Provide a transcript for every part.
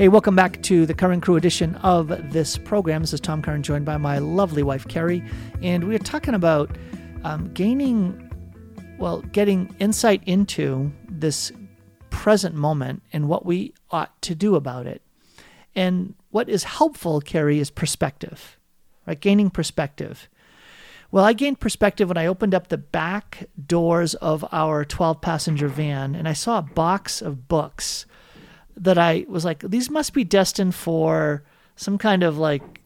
Hey, welcome back to the Curran Crew edition of this program. This is Tom Curran, joined by my lovely wife, Kari. And we are talking about um, gaining, well, getting insight into this present moment and what we ought to do about it. And what is helpful, Kari, is perspective, right? Gaining perspective. Well, I gained perspective when I opened up the back doors of our 12 passenger van and I saw a box of books that I was like, these must be destined for some kind of like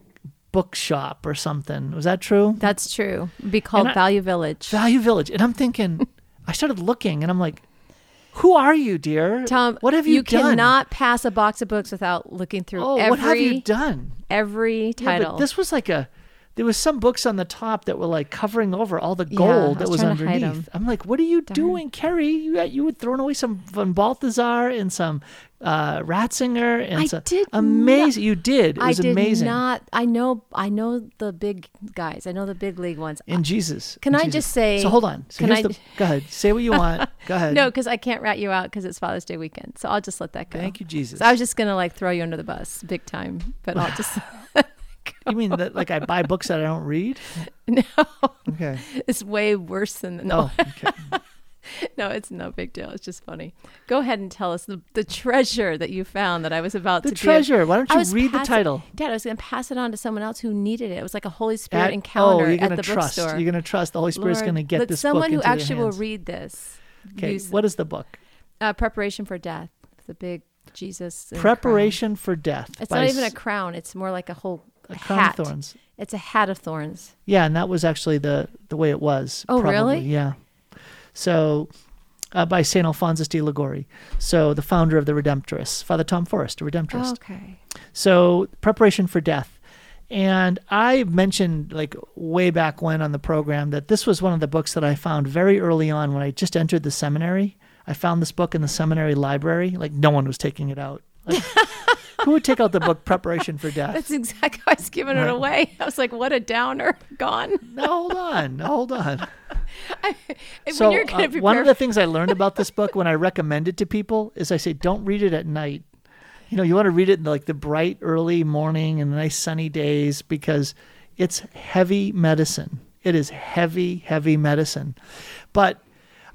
bookshop or something. Was that true? That's true. It'd be called I- Value Village. Value Village. And I'm thinking, I started looking and I'm like, who are you, dear? Tom, what have you, done? You cannot pass a box of books without looking through Oh, every what have you done? every Yeah, title. but this was like a. There was some books on the top that were like covering over all the gold that was was to hide underneath. I'm like, what are you Darn. doing, Kari? You you had thrown away some von Balthasar and some uh, Ratzinger and I some did not- amazing. you did. It was I did amazing. not. I know. I know the big guys. I know the big league ones. And Jesus. Can in I Jesus. just say- So hold on. So can I- the. Go ahead. Say what you want. Go ahead. no, because I can't rat you out because it's Father's Day weekend. So I'll just let that go. Thank you, Jesus. So I was just gonna like throw you under the bus, big time. But I'll just you mean that like I buy books that I don't read? no. Okay. It's way worse than the, no. Oh, okay. No, it's no big deal. It's just funny. Go ahead and tell us the, the treasure that you found that I was about The to treasure. Why don't you read the title? Dad, I was going to pass it on to someone else who needed it. It was like a Holy Spirit At- encounter oh, you're at gonna the trust. bookstore. You're gonna trust the Holy Spirit's gonna get let this someone book who actually will read this. Okay. What is the book? uh, preparation for death. The big Jesus Preparation for Death. It's not even a crown. It's more like a whole a crown hat. of thorns. It's a hat of thorns. Yeah, and that was actually the the way it was. Oh, probably. really? Yeah. So, uh, by Saint Alphonsus de Liguori, so the founder of the Redemptorists, Father Tom Forrest, a Redemptorist. okay. So, preparation for death. And I mentioned like way back when on the program that this was one of the books that I found very early on when I just entered the seminary. I found this book in the seminary library. Like no one was taking it out. Like, who would take out the book Preparation for Death? That's exactly how I was giving Right. it away. I was like, what a downer. Gone. no, hold on, hold on. If So when you're uh, to one of the things I learned about this book when I recommend it to people is I say don't read it at night. You know, you want to read it in like the bright early morning and nice sunny days because it's heavy medicine. It is heavy, heavy medicine. But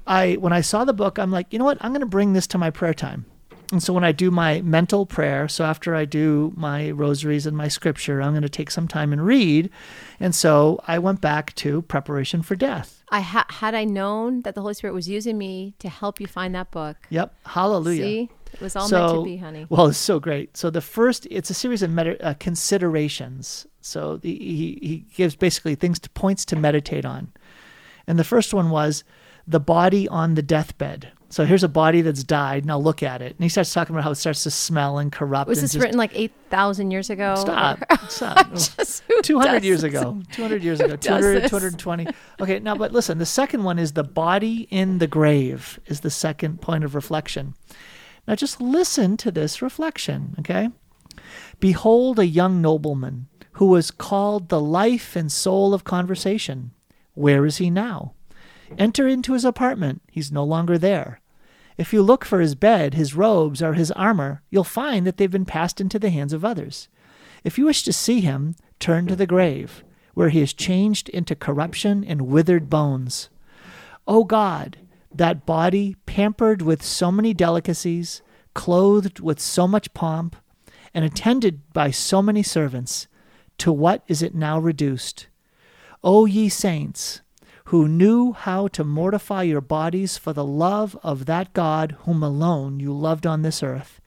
I when I saw the book, I'm like, you know what? I'm going to bring this to my prayer time. And so when I do my mental prayer, so after I do my rosaries and my scripture, I'm going to take some time and read. And so I went back to preparation for death. I ha- had I known that the Holy Spirit was using me to help you find that book. Yep. Hallelujah. See, it was all so, meant to be, honey. Well, it's so great. So the first, it's a series of medi- uh, considerations. So the, he he gives basically things to points to meditate on, and the first one was the body on the deathbed. So here's a body that's died. Now look at it, and he starts talking about how it starts to smell and corrupt. Was and this just- written like eight thousand years ago? Stop. Stop. Just 200 years this? ago 200 years ago 200, 220. okay now but listen the second one is the body in the grave is the second point of reflection now just listen to this reflection okay behold a young nobleman who was called the life and soul of conversation where is he now enter into his apartment he's no longer there if you look for his bed his robes or his armor you'll find that they've been passed into the hands of others if you wish to see him, turn to the grave, where he is changed into corruption and withered bones. O God, that body, pampered with so many delicacies, clothed with so much pomp, and attended by so many servants, to what is it now reduced? O ye saints, who knew how to mortify your bodies for the love of that God whom alone you loved on this earth,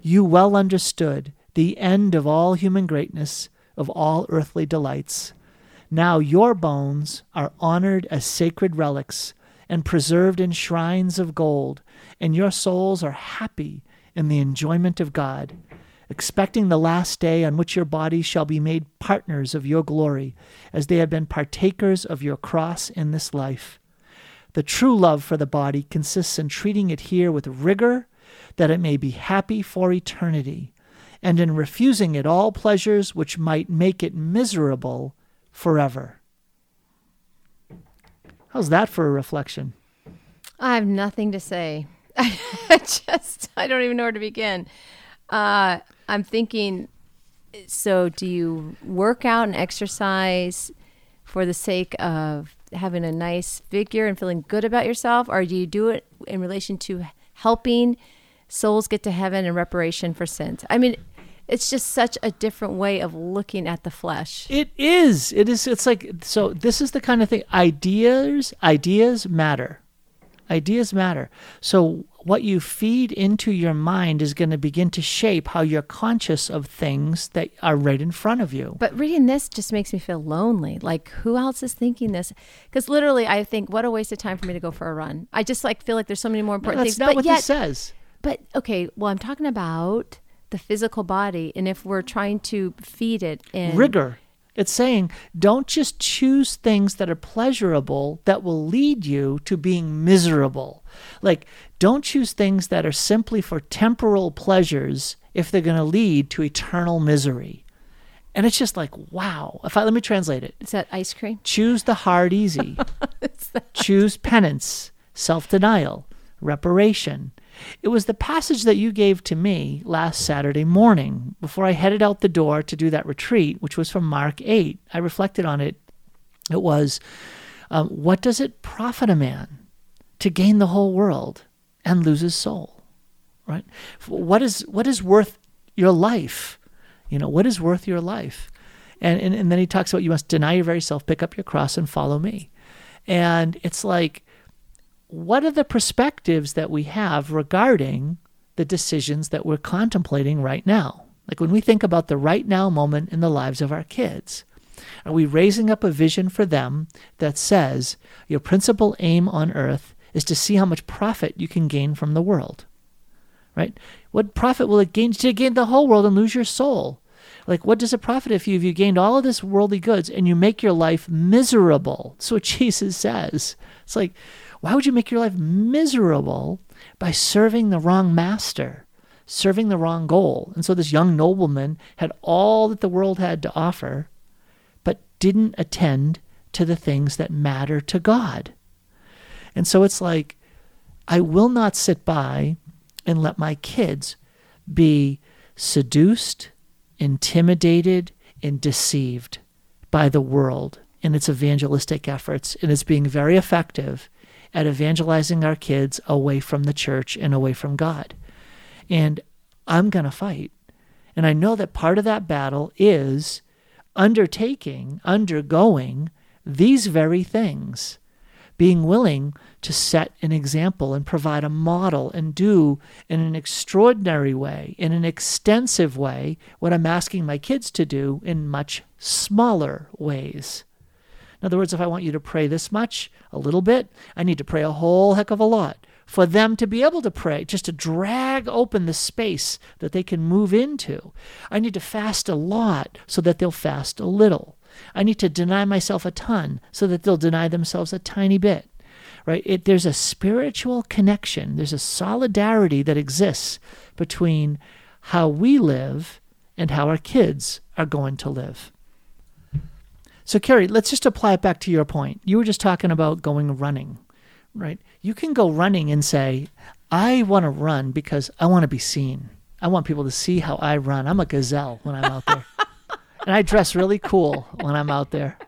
you well understood the end of all human greatness, of all earthly delights. Now your bones are honored as sacred relics and preserved in shrines of gold, and your souls are happy in the enjoyment of God, expecting the last day on which your bodies shall be made partners of your glory, as they have been partakers of your cross in this life. The true love for the body consists in treating it here with rigor, that it may be happy for eternity, and in refusing it all pleasures which might make it miserable forever. How's that for a reflection? I have nothing to say. I just, I don't even know where to begin. Uh, I'm thinking. So, do you work out and exercise for the sake of having a nice figure and feeling good about yourself, or do you do it in relation to helping souls get to heaven and reparation for sins? I mean, it's just such a different way of looking at the flesh. It is. It is. It's like so. This is the kind of thing. Ideas. Ideas matter. Ideas matter. So what you feed into your mind is going to begin to shape how you're conscious of things that are right in front of you. But reading this just makes me feel lonely. Like who else is thinking this? Because literally, I think, what a waste of time for me to go for a run. I just like feel like there's so many more important No, that's things. not but what yet, this says. But okay, well, I'm talking about the physical body, and if we're trying to feed it in rigor. It's saying don't just choose things that are pleasurable that will lead you to being miserable. Like, don't choose things that are simply for temporal pleasures if they're going to lead to eternal misery. And it's just like, wow. If I let me translate it. is that ice cream? Choose the hard easy. Choose penance, self denial, reparation. It was the passage that you gave to me last Saturday morning before I headed out the door to do that retreat, which was from Mark 8. I reflected on it. It was, um, What does it profit a man to gain the whole world and lose his soul? Right? What is, what is worth your life? You know, what is worth your life? And, and, and then he talks about you must deny your very self, pick up your cross, and follow me. And it's like, what are the perspectives that we have regarding the decisions that we're contemplating right now? Like when we think about the right now moment in the lives of our kids, are we raising up a vision for them that says your principal aim on earth is to see how much profit you can gain from the world? Right? What profit will it gain to gain the whole world and lose your soul? Like, what does it profit if you if you gained all of this worldly goods and you make your life miserable? That's what Jesus says. It's like, why would you make your life miserable by serving the wrong master, serving the wrong goal? And so this young nobleman had all that the world had to offer, but didn't attend to the things that matter to God. And so it's like, I will not sit by and let my kids be seduced, intimidated, and deceived by the world in its evangelistic efforts. And it's being very effective at evangelizing our kids away from the church and away from God. And I'm going to fight. And I know that part of that battle is undertaking, undergoing these very things, being willing to set an example and provide a model and do in an extraordinary way, in an extensive way, what I'm asking my kids to do in much smaller ways. In other words, if I want you to pray this much, a little bit, I need to pray a whole heck of a lot for them to be able to pray, just to drag open the space that they can move into. I need to fast a lot so that they'll fast a little. I need to deny myself a ton so that they'll deny themselves a tiny bit. Right? It, there's a spiritual connection, there's a solidarity that exists between how we live and how our kids are going to live. So, Kari, let's just apply it back to your point. You were just talking about going running, right? You can go running and say, I want to run because I want to be seen. I want people to see how I run. I'm a gazelle when I'm out there. and I dress really cool when I'm out there.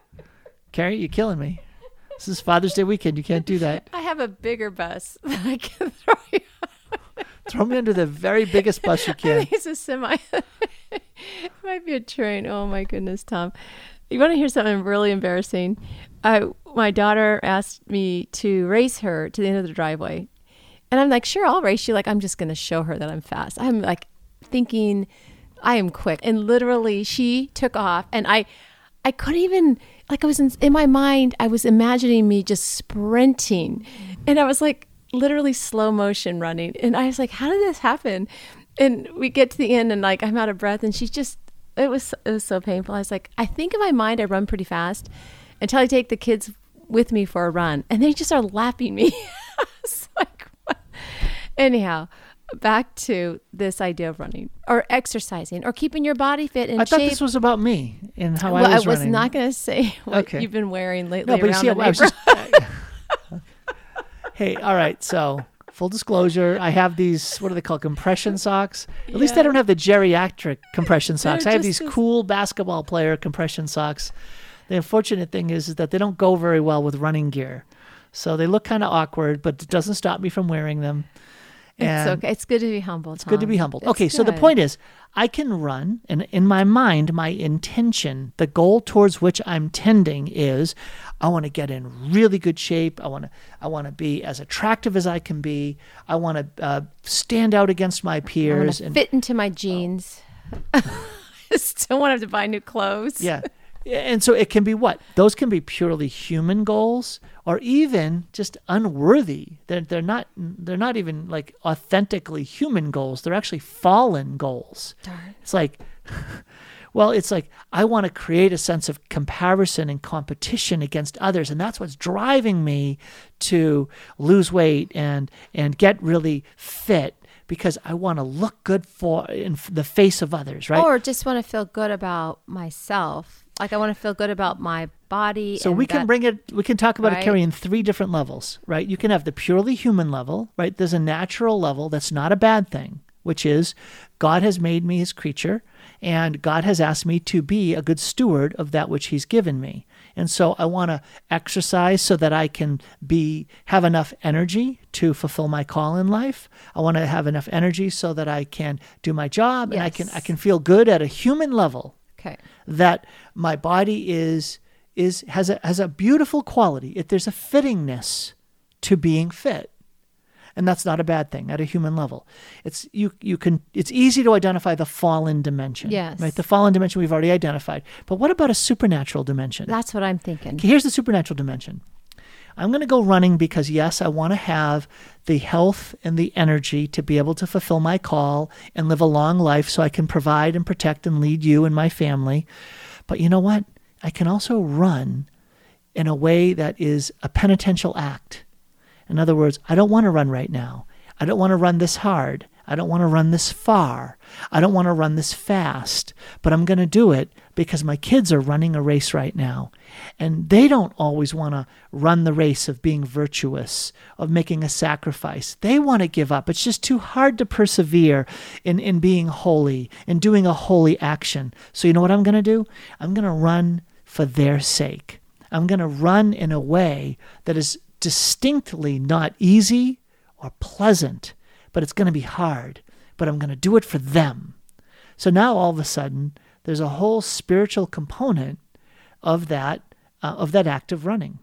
Kari, you're killing me. This is Father's Day weekend. You can't do that. I have a bigger bus that I can throw you. Throw me under the very biggest bus you I can. think it's a semi. it might be a train. Oh my goodness, Tom. You want to hear something really embarrassing? I, my daughter asked me to race her to the end of the driveway. And I'm like, sure, I'll race you. Like, I'm just going to show her that I'm fast. I'm like thinking I am quick. And literally, she took off. And I, I couldn't even, like, I was in, in my mind, I was imagining me just sprinting. And I was like, literally slow motion running. And I was like, how did this happen? And we get to the end, and like, I'm out of breath. And she's just, it was it was so painful. I was like, I think in my mind I run pretty fast until I take the kids with me for a run, and they just are lapping me. Like, what? anyhow, back to this idea of running or exercising or keeping your body fit and I thought this was about me and how well, I was I was running. not going to say what Okay. you've been wearing lately No, but you around see, the I was just. hey, all right. So full disclosure, I have these, what are they called? Compression socks. At least I don't have the geriatric compression socks. I have these as- cool basketball player compression socks. The unfortunate thing is, is that they don't go very well with running gear. So they look kind of awkward, but it doesn't stop me from wearing them. It's okay. It's good to be humble. It's good to be. It's okay, so the point is, I can run, and in my mind, my intention, the goal towards which I'm tending is, I want to get in really good shape. I want to, I want to be as attractive as I can be. I want to uh, stand out against my I want peers, to and fit into my jeans. I still want to have to buy new clothes. yeah, and so it can be what those can be purely human goals, or even just unworthy. They're they're not they're not even like authentically human goals. They're actually fallen goals. Darn. It's like, well, it's like I want to create a sense of comparison and competition against others, and that's what's driving me to lose weight and and get really fit because I want to look good for in the face of others, right? Or just want to feel good about myself. Like I want to feel good about my body. So we can bring it, we can talk about it, Right. Kari, in three different levels, right? You can have the purely human level, right? There's a natural level that's not a bad thing, which is God has made me his creature and God has asked me to be a good steward of that which he's given me. And so I want to exercise so that I can be have enough energy to fulfill my call in life. I want to have enough energy so that I can do my job and I can I can feel good at a human level Okay. That my body is is has a has a beautiful quality. It, there's a fittingness to being fit, and that's not a bad thing at a human level. It's you you can it's easy to identify the fallen dimension. Yes. right. The fallen dimension we've already identified. But what about a supernatural dimension? That's what I'm thinking. Here's the supernatural dimension. I'm going to go running because, yes, I want to have the health and the energy to be able to fulfill my call and live a long life so I can provide and protect and lead you and my family. But you know what? I can also run in a way that is a penitential act. In other words, I don't want to run right now. I don't want to run this hard. I don't want to run this far. I don't want to run this fast. But I'm going to do it because my kids are running a race right now. And they don't always want to run the race of being virtuous, of making a sacrifice. They want to give up. It's just too hard to persevere in, in being holy and doing a holy action. So, you know what I'm going to do? I'm going to run for their sake. I'm going to run in a way that is distinctly not easy or pleasant, but it's going to be hard. But I'm going to do it for them. So now all of a sudden, there's a whole spiritual component of that uh, of that act of running.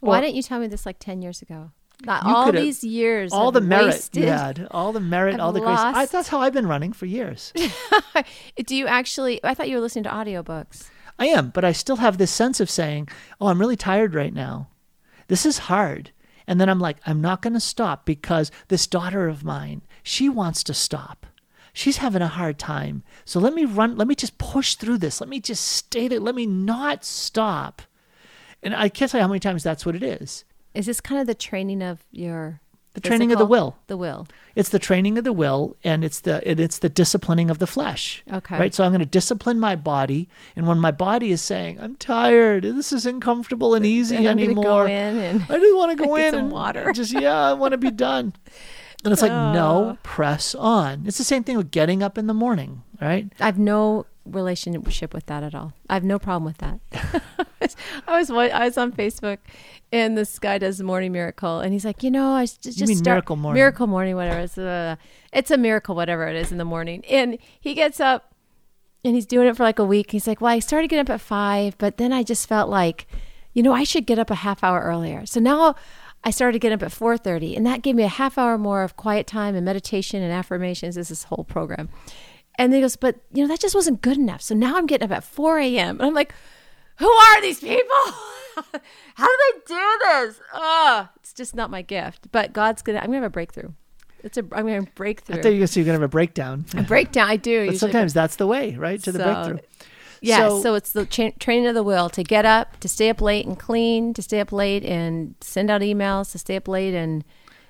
Why Or- didn't you tell me this like 10 years ago? Not all these years. all the merit wasted. you had, all the merit, I've all the grace. I, that's how I've been running for years. Do you actually? I thought you were listening to audiobooks. I am, but I still have this sense of saying, "Oh, I'm really tired right now. This is hard." And then I'm like, "I'm not going to stop because this daughter of mine, she wants to stop. She's having a hard time. So let me run, let me just push through this. Let me just stay there. Let me not stop." And I can't tell you how many times that's what it is. Is this kind of the training of your? The training of the will. The will. It's the training of the will and it's the it, it's the disciplining of the flesh. Okay. Right? So I'm going to discipline my body and when my body is saying, "I'm tired. This isn't comfortable and easy And anymore." go in and I just want to go in and water. Just yeah, I want to be done. And it's like, Oh. no, press on. It's the same thing with getting up in the morning, right? I have no relationship with that at all. I have no problem with that. I was I was on Facebook, and this guy does the morning miracle, and he's like, you know, I just, mean start- Miracle Morning? miracle morning, whatever. It's a, it's a miracle, whatever it is in the morning, and he gets up, and he's doing it for like a week. He's like, well, I started getting up at five, but then I just felt like, you know, I should get up a half hour earlier. So now. I started getting up at 4:30 and that gave me a half hour more of quiet time and meditation and affirmations. This is this whole program. And then he goes, but you know, that just wasn't good enough. So now I'm getting up at 4 a.m. And I'm like, who are these people? How do they do this? Ugh, it's just not my gift. But God's gonna. I'm gonna have a breakthrough. It's a. I'm gonna have a I breakthrough. I thought you were to say you're to have a breakdown. a breakdown. I do. But sometimes that's the way, right? To the So- breakthrough. Yeah. So- So, it's the cha- training of the will to get up, to stay up late and clean, to stay up late and send out emails, to stay up late and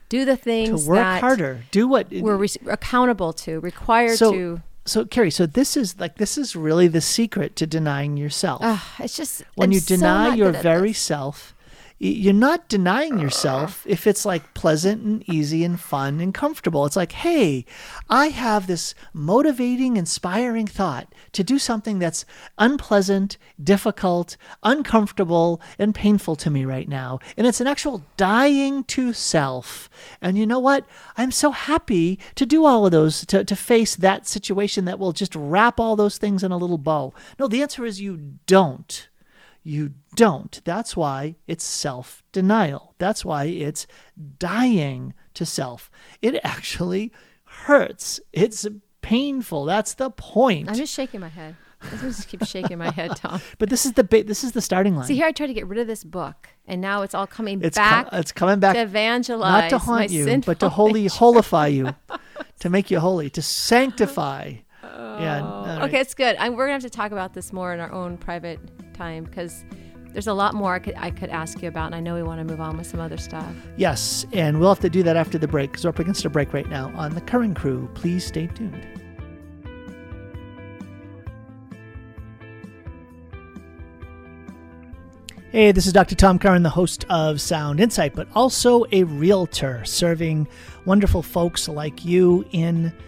do the things To work that harder. Do what we're re- accountable to, required so, to. So, Kari, so this is like this is really the secret to denying yourself. Ugh, it's just when I'm you so deny your very this. self, you're not denying uh. yourself if it's like pleasant and easy and fun and comfortable. It's like, hey, I have this motivating, inspiring thought to do something that's unpleasant, difficult, uncomfortable, and painful to me right now. And it's an actual dying to self. And you know what? I'm so happy to do all of those, to, to face that situation that will just wrap all those things in a little bow. No, the answer is you don't. You don't. That's why it's self denial. That's why it's dying to self. It actually hurts. It's painful. That's the point. I'm just shaking my head. I just keep shaking my head, Tom. But this is the ba- this is the starting line. See, here I tried to get rid of this book, and now it's all coming it's back. com- it's coming back to evangelize, not to haunt you, but to holy nature. holify you, to make you holy, to sanctify. yeah. Oh. all right. Oh, Okay, it's good. I, we're gonna have to talk about this more in our own private time because there's a lot more I could I could ask you about, and I know we want to move on with some other stuff. Yes, and we'll have to do that after the break because we're up against a break right now on the Curran Crew. Please stay tuned. Hey, this is Dr. Tom Curran, the host of Sound Insight, but also a realtor serving wonderful folks like you in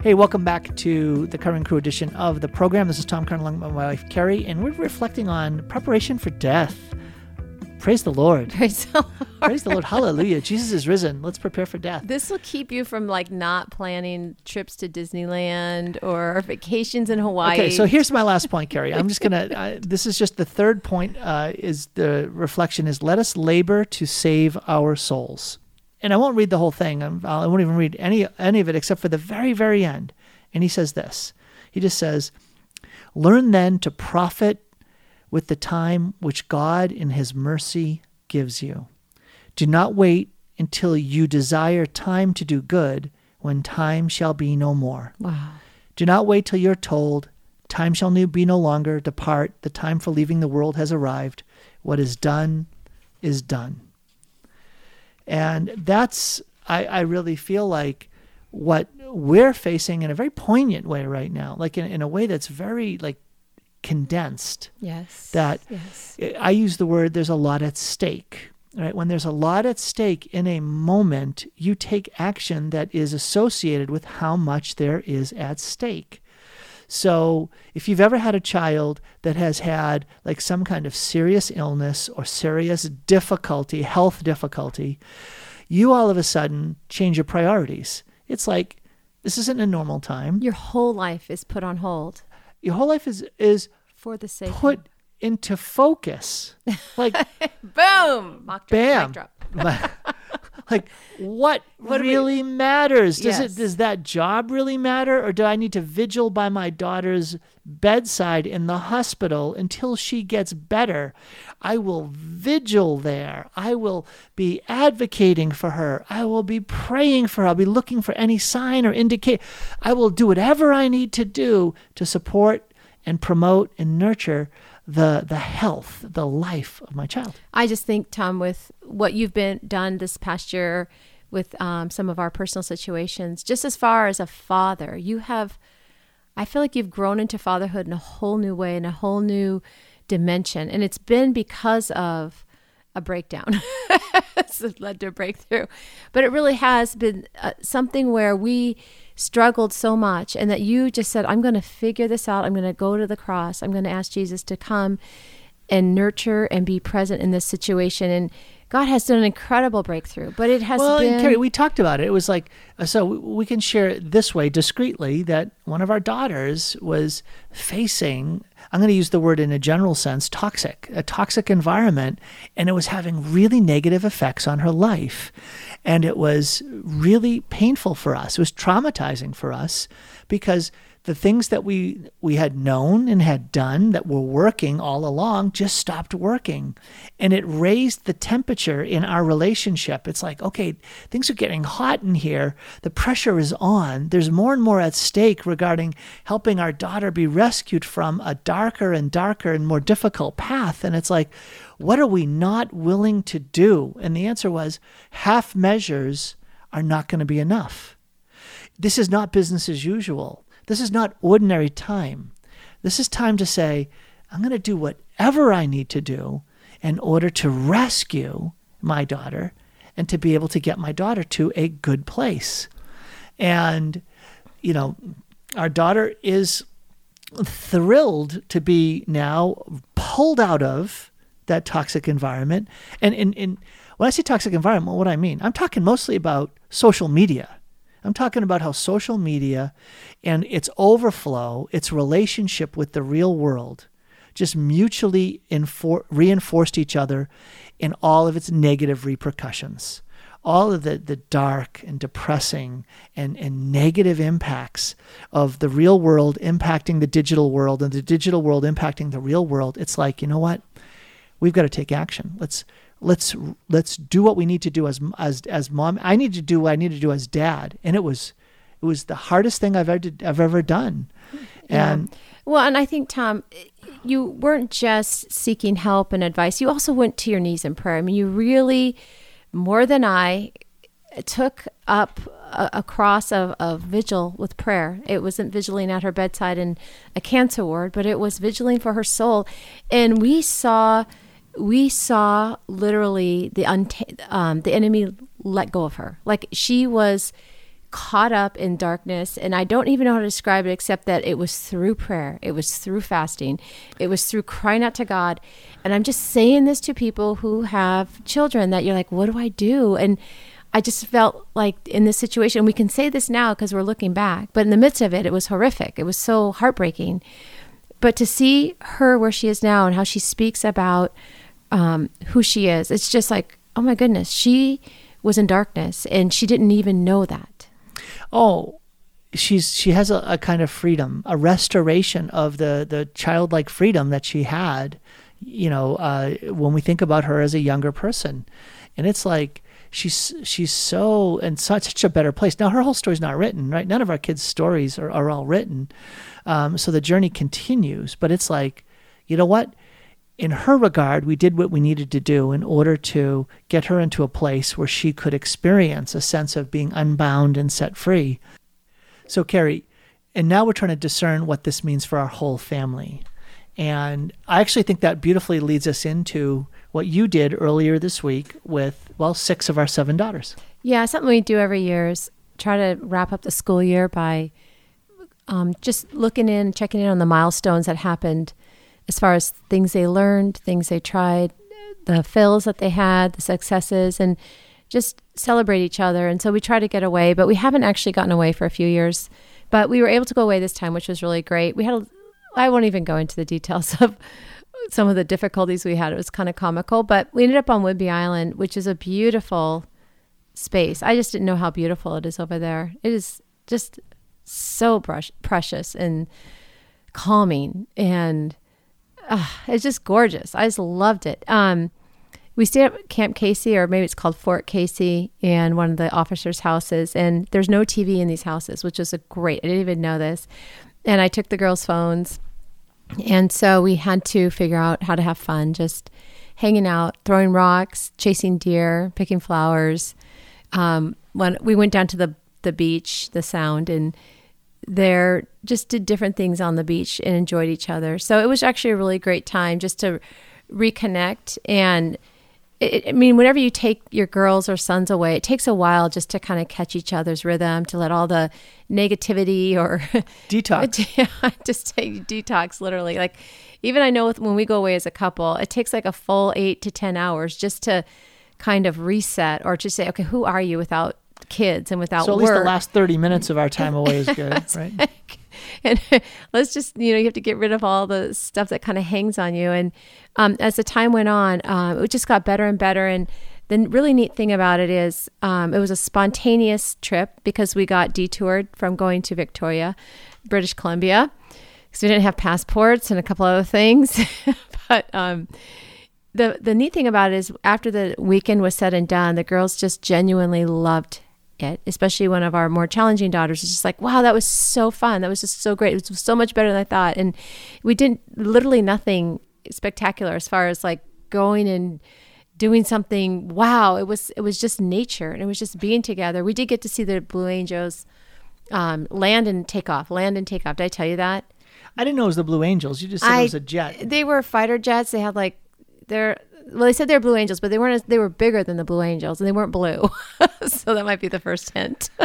Hey, welcome back to the Curran Crew edition of the program. This is Tom Curran along with my wife Kari, and we're reflecting on preparation for death. Praise the Lord. Praise the Lord. Praise the Lord. Hallelujah. Jesus is risen. Let's prepare for death. This will keep you from like not planning trips to Disneyland or vacations in Hawaii. Okay, so here's my last point, Kari. I'm just gonna. Uh, this is just the third point. Uh, is the reflection is let us labor to save our souls, and I won't read the whole thing. I'm, I won't even read any any of it except for the very very end. And he says this. He just says, "Learn then to profit with the time which God in His mercy gives you. Do not wait until you desire time to do good, when time shall be no more." wow. Do not wait till you're told, Time shall no- be no longer. Depart. The time for leaving the world has arrived. What is done is done. And that's, I, I really feel like what we're facing in a very poignant way right now, like in, in a way that's very like condensed. Yes. That Yes. I use the word there's a lot at stake. Right? When there's a lot at stake in a moment, you take action that is associated with how much there is at stake. So, if you've ever had a child that has had like some kind of serious illness or serious difficulty, health difficulty, you all of a sudden change your priorities. It's like this isn't a normal time. Your whole life is put on hold Your whole life is is for the sake. put into focus. Like Boom. Mock drop, Bam. mic drop. But, like what, What do we- really matters does Yes. it does that job really matter or do i need to vigil by my daughter's bedside in the hospital until she gets better i will vigil there i will be advocating for her i will be praying for her i'll be looking for any sign or indicate i will do whatever i need to do to support and promote and nurture the the health the life of my child I just think, Tom, with what you've been done this past year with um, some of our personal situations, just as far as a father, you have, I feel like you've grown into fatherhood in a whole new way, in a whole new dimension. And it's been because of a breakdown. it's led to a breakthrough. But it really has been uh, something where we struggled so much and that you just said, I'm going to figure this out. I'm going to go to the cross. I'm going to ask Jesus to come and nurture and be present in this situation. And God has done an incredible breakthrough, but it has well, been. Kari, we talked about it. It was like uh, so we can share it this way discreetly that one of our daughters was facing. I'm going to use the word in a general sense, toxic, a toxic environment, and it was having really negative effects on her life, and it was really painful for us. It was traumatizing for us because the things that we we had known and had done that were working all along just stopped working. And it raised the temperature in our relationship. It's like okay things are getting hot in here. The pressure is on. There's more and more at stake regarding helping our daughter be rescued from a darker and darker and more difficult path. And it's like what are we not willing to do? And the answer was half measures are not going to be enough. This is not business as usual this is not ordinary time. This is time to say, I'm going to do whatever I need to do in order to rescue my daughter and to be able to get my daughter to a good place. And, you know, our daughter is thrilled to be now pulled out of that toxic environment. And when I say toxic environment, what I mean, I'm talking mostly about social media. I'm talking about how social media and its overflow, its relationship with the real world, just mutually infor- reinforced each other in all of its negative repercussions. All of the, the dark and depressing and, and negative impacts of the real world impacting the digital world and the digital world impacting the real world. It's like, you know what? We've got to take action. Let's let's let's do what we need to do as as as mom. I need to do what I need to do as dad, and it was it was the hardest thing I've ever I've ever done. Yeah. And well, and I think Tom, you weren't just seeking help and advice. You also went to your knees in prayer. I mean, you really more than I took up a, a cross of, of vigil with prayer. It wasn't vigiling at her bedside in a cancer ward, but it was vigiling for her soul. And we saw we saw literally the um, the enemy let go of her. Like she was caught up in darkness and I don't even know how to describe it except that it was through prayer. It was through fasting. It was through crying out to God. And I'm just saying this to people who have children that you're like, "What do I do?" And I just felt like in this situation, we can say this now because we're looking back, but in the midst of it, it was horrific. It was so heartbreaking. But to see her where she is now and how she speaks about um, who she is. It's just like, oh my goodness, she was in darkness and she didn't even know that. Oh, she's she has a, a kind of freedom, a restoration of the the childlike freedom that she had. You know, uh, when we think about her as a younger person, and it's like she's she's so in such, a better place now. Her whole story's not written, right? None of our kids' stories are, are all written, um, so the journey continues. But it's like, you know what? In her regard, we did what we needed to do in order to get her into a place where she could experience a sense of being unbound and set free. So, Kari, and now we're trying to discern what this means for our whole family. And I actually think that beautifully leads us into what you did earlier this week with, well, six of our seven daughters. Yeah, something we do every year is try to wrap up the school year by um, just looking in, checking in on the milestones that happened as far as things they learned, things they tried, the fails that they had, the successes, and just celebrate each other. And so we try to get away, but we haven't actually gotten away for a few years. But we were able to go away this time, which was really great. We had, a, I won't even go into the details of some of the difficulties we had. It was kind of comical, but we ended up on Whidbey Island, which is a beautiful space. I just didn't know how beautiful it is over there. It is just so brush, precious and calming and uh, it's just gorgeous. I just loved it. Um, we stayed at Camp Casey, or maybe it's called Fort Casey, and one of the officers' houses. And there's no TV in these houses, which is a great. I didn't even know this. And I took the girls' phones, and so we had to figure out how to have fun, just hanging out, throwing rocks, chasing deer, picking flowers. Um, when we went down to the the beach, the Sound, and there just did different things on the beach and enjoyed each other. So it was actually a really great time just to reconnect. And it, I mean, whenever you take your girls or sons away, it takes a while just to kind of catch each other's rhythm, to let all the negativity or detox, just take detox literally. Like, even I know when we go away as a couple, it takes like a full eight to 10 hours just to kind of reset or to say, okay, who are you without kids and without work. so at work. least the last 30 minutes of our time away is good right and let's just you know you have to get rid of all the stuff that kind of hangs on you and um, as the time went on um, it just got better and better and the really neat thing about it is um, it was a spontaneous trip because we got detoured from going to victoria British Columbia because we didn't have passports and a couple other things. but um, the the neat thing about it is after the weekend was said and done, the girls just genuinely loved it. Especially one of our more challenging daughters is just like, "Wow, that was so fun! That was just so great! It was so much better than I thought." And we did literally nothing spectacular as far as like going and doing something wow it was it was just nature and it was just being together we did get to see the blue angels um, land and take off land and take off did i tell you that I didn't know it was the Blue Angels. You just said I- it was a jet. they were fighter jets they had like they're well they said they're blue angels but they weren't as, they were bigger than the blue angels and they weren't blue. So that might be the first hint.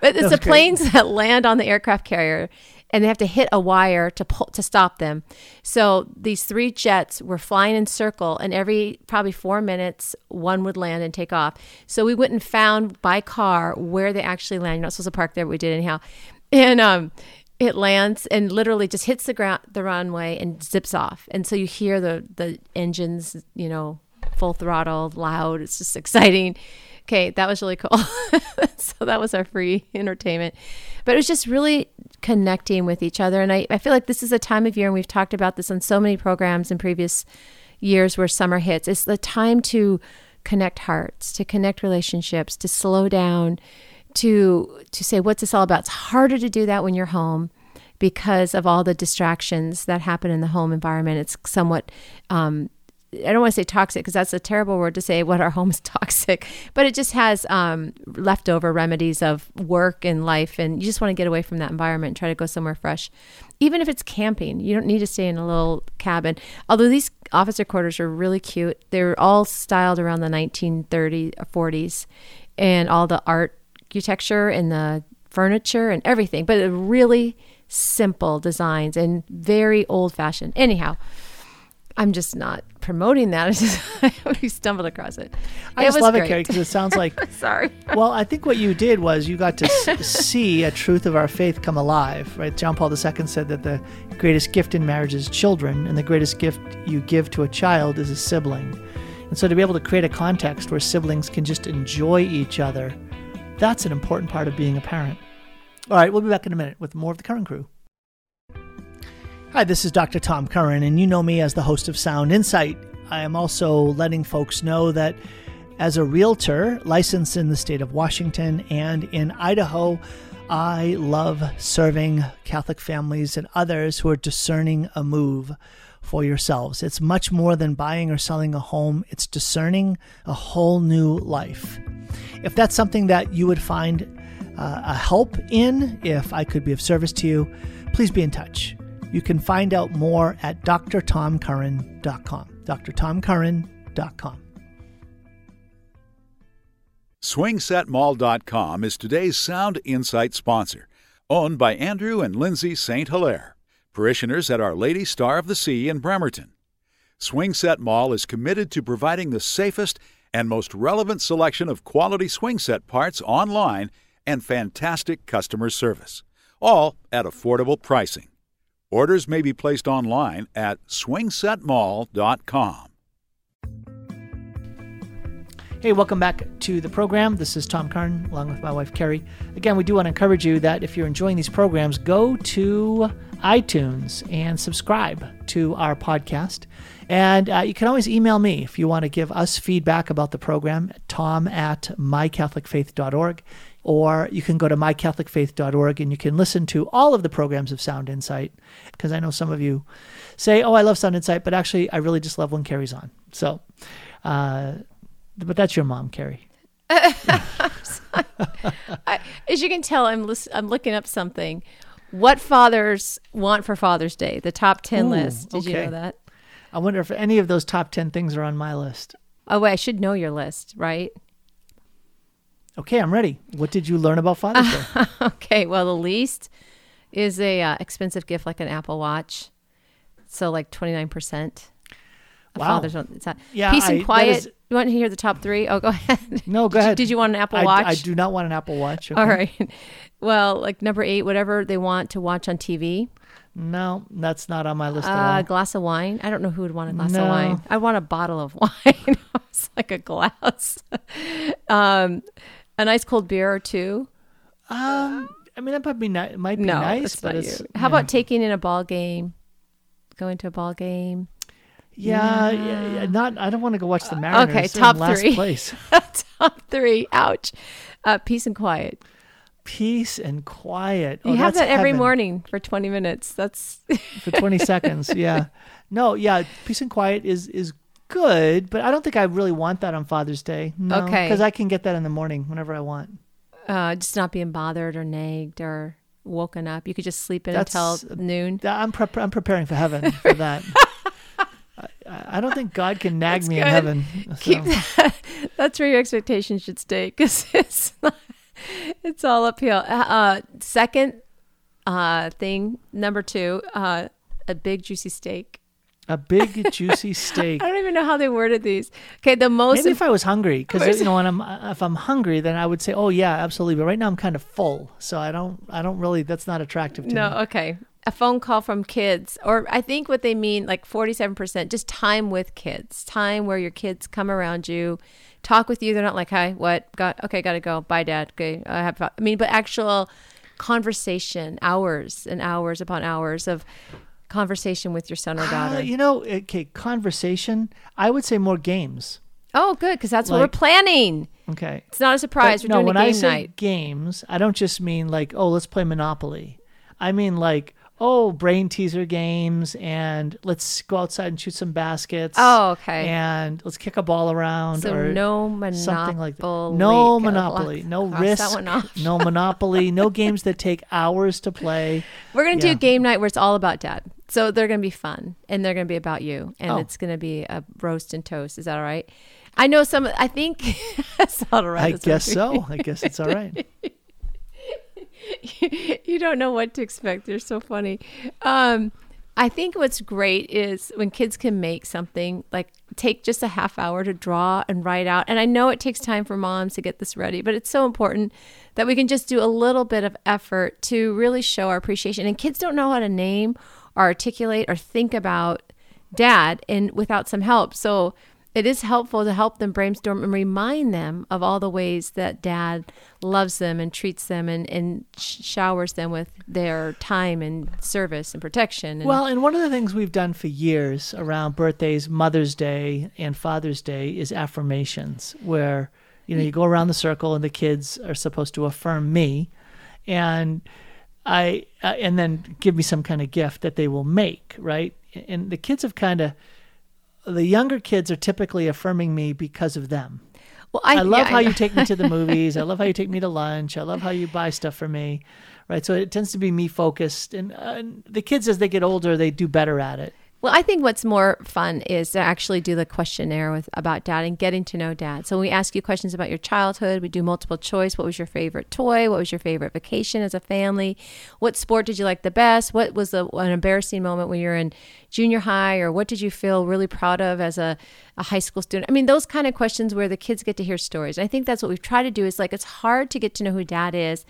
But it's the great. planes that land on the aircraft carrier and they have to hit a wire to pull to stop them. So these three jets were flying in circle and every probably four minutes one would land and take off. So we went and found by car where they actually land. You're not supposed to park there but we did anyhow. And um it lands and literally just hits the ground the runway and zips off. And so you hear the the engines you know full throttle loud. It's just exciting. Okay that was really cool. So that was our free entertainment. But it was just really connecting with each other. And I, I feel like this is a time of year and we've talked about this on so many programs in previous years where summer hits it's the time to connect hearts to connect relationships to slow down to to say what's this all about it's harder to do that when you're home because of all the distractions that happen in the home environment it's somewhat um, I don't want to say toxic because that's a terrible word to say what our home is toxic, but it just has um, leftover remedies of work and life, and you just want to get away from that environment and try to go somewhere fresh. Even if it's camping, you don't need to stay in a little cabin. Although these officer quarters are really cute, they're all styled around the 1930s, or 40s, and all the architecture and the furniture and everything, but really simple designs and very old fashioned. Anyhow. I'm just not promoting that. I just we stumbled across it. I it just love it. Kari, because it sounds like. Sorry. well, I think what you did was you got to s- see a truth of our faith come alive, right? John Paul II said that the greatest gift in marriage is children, and the greatest gift you give to a child is a sibling. And so to be able to create a context where siblings can just enjoy each other, that's an important part of being a parent. All right, we'll be back in a minute with more of the Curran Crew. Hi, this is Dr. Tom Curran, and you know me as the host of Sound Insight. I am also letting folks know that as a realtor licensed in the state of Washington and in Idaho, I love serving Catholic families and others who are discerning a move for yourselves. It's much more than buying or selling a home, it's discerning a whole new life. If that's something that you would find uh, a help in, if I could be of service to you, please be in touch. You can find out more at drtomcurran.com. drtomcurran.com. SwingSetMall.com is today's Sound Insight sponsor, owned by Andrew and Lindsay St. Hilaire, parishioners at Our Lady Star of the Sea in Bremerton. Swingset Mall is committed to providing the safest and most relevant selection of quality swing set parts online and fantastic customer service, all at affordable pricing. Orders may be placed online at swingsetmall.com. Hey, welcome back to the program. This is Tom Curran along with my wife Kari. Again, we do want to encourage you that if you're enjoying these programs, go to iTunes and subscribe to our podcast. And uh, you can always email me if you want to give us feedback about the program, tom at mycatholicfaith.org. Or you can go to mycatholicfaith.org and you can listen to all of the programs of Sound Insight. Because I know some of you say, oh, I love Sound Insight, but actually, I really just love when Kari's on. So, uh, but that's your mom, Kari. I, as you can tell, I'm lis- I'm looking up something. What fathers want for Father's Day? The top ten Ooh, list. Did you know that? I wonder if any of those top 10 things are on my list. Oh wait, I should know your list, right? Okay, I'm ready. What did you learn about Father's Day? okay. Well, the least is a uh, expensive gift like an Apple Watch. So like twenty nine percent. Wow. Fathers it's not. Yeah, Peace and that quiet. You want to hear the top three? Oh, go ahead. No, go Did you- ahead. Did you want an Apple I, Watch? I do not want an Apple Watch. okay? All right. Well, like number eight, whatever they want to watch on TV. No, that's not on my list A at all. glass of wine. I don't know who would want a glass No. of wine. I want a bottle of wine. it's like a glass. um, a nice cold beer or two. Um, I mean, that might be ni- might be no, nice, but you. yeah. How about taking in a ball game? Going to a ball game. Yeah, yeah, yeah, not. I don't want to go watch the Mariners. okay, top last three. place. Top three. Ouch. Uh, peace and quiet. Peace and quiet. Oh, You have that every heaven morning for 20 minutes. That's for twenty seconds. Yeah, no, yeah, peace and quiet is is good, but I don't think I really want that on Father's Day. No, Okay. because I can get that in the morning whenever I want. uh, just not being bothered or nagged or woken up. You could just sleep in That's- until noon. I'm prep I'm preparing for heaven for that. I, don't think God can nag That's me in good. heaven. Keep that. That's where your expectations should stay because it's not, it's all uphill. Uh, Uh, second uh, thing, number two, uh, a big juicy steak. A big juicy steak. I don't even know how they worded these. Okay, the most Maybe if I was hungry, because you know, when I'm if I'm hungry, then I would say, "Oh yeah, absolutely." But right now, I'm kind of full, so I don't I don't really. That's not attractive to No, me. No, okay. A phone call from kids, or I think what they mean, like 47%, just time with kids, time where your kids come around you, talk with you. They're not like, hi, what? Got, okay, gotta go. Bye, dad. Okay, I have, I mean, but actual conversation, hours and hours upon hours of conversation with your son or Uh, daughter. you know, okay, conversation. I would say more games. oh, good, because that's what we're planning. Okay. It's not a surprise. But we're doing when a game I say night. games, I don't just mean like, oh, let's play Monopoly. I mean like, oh, brain teaser games, and let's go outside and shoot some baskets. Oh, okay. And let's kick a ball around. So or no monopoly. something like that. No monopoly, no risk, That one off. no monopoly, no games that take hours to play. We're gonna Yeah. do game night where it's all about dad. So they're gonna be fun and they're gonna be about you, and Oh. it's gonna be a roast and toast. Is that all right? I know some. I think that's all right. I guess so. I guess it's all right. you don't know what to expect. They're so funny. Um, I think what's great is when kids can make something like take just a half hour to draw and write out. And I know it takes time for moms to get this ready, but it's so important that we can just do a little bit of effort to really show our appreciation. And kids don't know how to name or articulate or think about dad and without some help. So it is helpful to help them brainstorm and remind them of all the ways that dad loves them and treats them and, and showers them with their time and service and protection. And, Well, and one of the things we've done for years around birthdays, Mother's Day, and Father's Day is affirmations, where you know you go around the circle and the kids are supposed to affirm me, and I uh, and then give me some kind of gift that they will make, right? And the kids have kind of the younger kids are typically affirming me because of them. well, I, love yeah, how I you take me to the movies. I love how you take me to lunch. I love how you buy stuff for me, right? So it tends to be me focused, and, uh, and the kids as they get older, they do better at it. Well, I think what's more fun is to actually do the questionnaire with about dad and getting to know dad. So we ask you questions about your childhood, we do multiple choice. What was your favorite toy? What was your favorite vacation as a family? What sport did you like the best? What was the, an embarrassing moment when you were in junior high, or what did you feel really proud of as a, a high school student? I mean, those kind of questions where the kids get to hear stories. I think that's what we've tried to do. Is like it's hard to get to know who dad is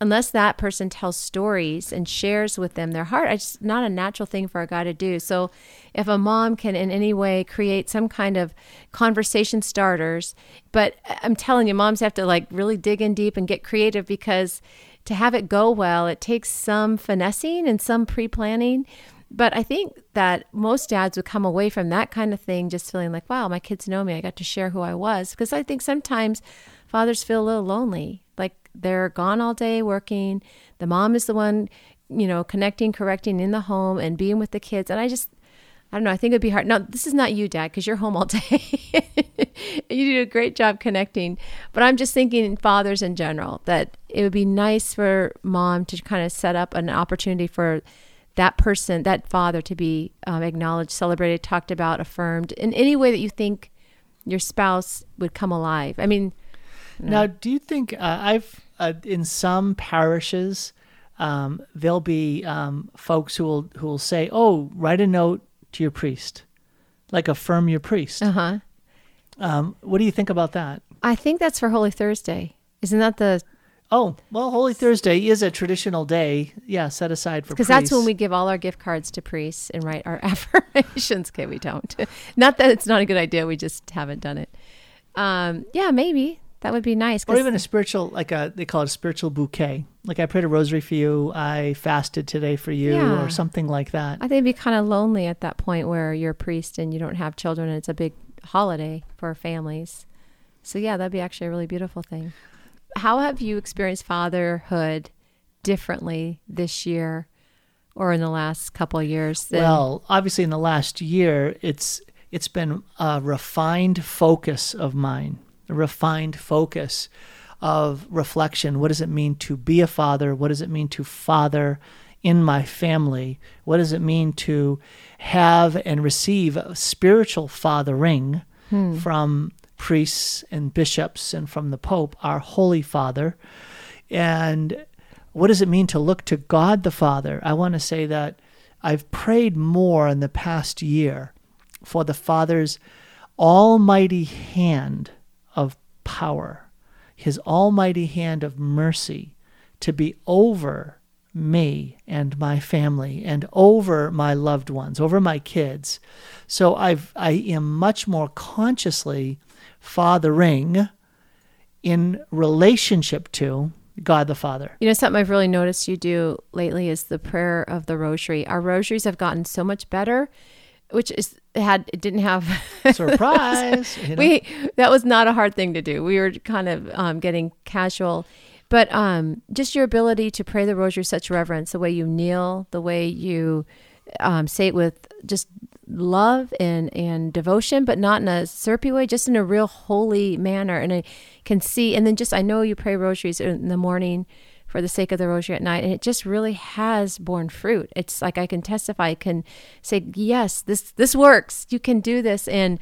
unless that person tells stories and shares with them their heart it's not a natural thing for a guy to do so if a mom can in any way create some kind of conversation starters but i'm telling you moms have to like really dig in deep and get creative because to have it go well it takes some finessing and some pre-planning but I think that most dads would come away from that kind of thing just feeling like, wow, my kids know me. I got to share who I was. Because I think sometimes fathers feel a little lonely. Like they're gone all day working. The mom is the one, you know, connecting, correcting in the home and being with the kids. And I just, I don't know. I think it'd be hard. Now, this is not you, Dad, because you're home all day. you do a great job connecting. But I'm just thinking, fathers in general, that it would be nice for mom to kind of set up an opportunity for that person, that father, to be um, acknowledged, celebrated, talked about, affirmed in any way that you think your spouse would come alive. I mean, Now, do you think uh, I've uh, in some parishes um, there'll be um, folks who will who will say, "Oh, write a note to your priest, like affirm your priest." uh huh. Um, what do you think about that? I think that's for Holy Thursday. Isn't that the? Oh, well, Holy Thursday is a traditional day, yeah, set aside for Because that's when we give all our gift cards to priests and write our affirmations. Okay, we don't. not that it's not a good idea. We just haven't done it. Um, yeah, maybe that would be nice. Or even a spiritual, like a they call it a spiritual bouquet. Like I prayed a rosary for you, I fasted today for you, Yeah. or something like that. I think it'd be kind of lonely at that point where you're a priest and you don't have children and it's a big holiday for families. So yeah, that'd be actually a really beautiful thing. How have you experienced fatherhood differently this year or in the last couple of years? Than, Well, obviously, in the last year, it's it's been a refined focus of mine, a refined focus of reflection. What does it mean to be a father? What does it mean to father in my family? What does it mean to have and receive spiritual fathering hmm. from priests and bishops and from the Pope, our Holy Father? And what does it mean to look to God the Father? I want to say that I've prayed more in the past year for the Father's almighty hand of power, his almighty hand of mercy to be over me and my family and over my loved ones, over my kids. So I've I am much more consciously fathering in relationship to God the Father. You know, something I've really noticed you do lately is the prayer of the rosary. Our rosaries have gotten so much better, which is had it didn't have Surprise! you know? we that was not a hard thing to do. We were kind of um, getting casual, but um, just your ability to pray the rosary such reverence, the way you kneel, the way you um, say it with just love and and devotion, but not in a syrupy way, just in a real holy manner. And I can see, and then just I know you pray rosaries in the morning for the sake of the rosary at night and it just really has borne fruit. It's like i can testify i can say yes this this works. You can do this. And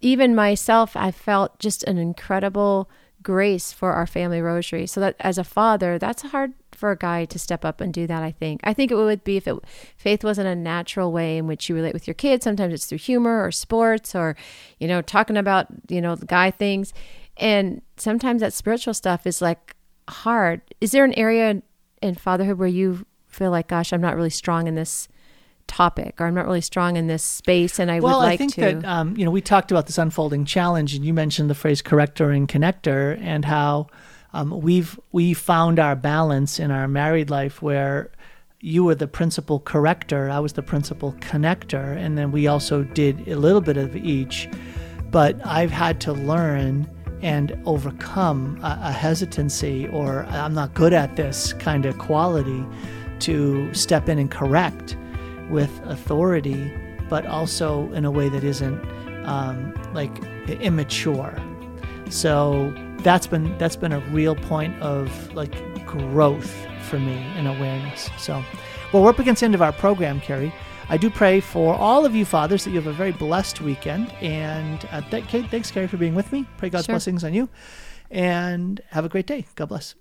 even myself i felt just an incredible grace for our family rosary. So that as a father that's hard for a guy to step up and do that i think. I think it would be if it faith wasn't a natural way in which you relate with your kids. Sometimes it's through humor or sports or you know talking about you know guy things. And sometimes that spiritual stuff is like hard. Is there an area in fatherhood where you feel like, gosh, I'm not really strong in this topic, or I'm not really strong in this space, and I well, would like I think to? that um, you know we talked about this unfolding challenge, and you mentioned the phrase corrector and connector, and how um, we've we found our balance in our married life where you were the principal corrector, I was the principal connector, and then we also did a little bit of each. But I've had to learn and overcome a, a hesitancy or I'm not good at this kind of quality to step in and correct with authority, but also in a way that isn't um, like immature. So that's been that's been a real point of like growth for me and awareness. So, well, we're up against the end of our program, Kari. I do pray for all of you fathers that you have a very blessed weekend. And uh, th- Kate, thanks, Kari, for being with me. Pray God's Sure. blessings on you. And have a great day. God bless.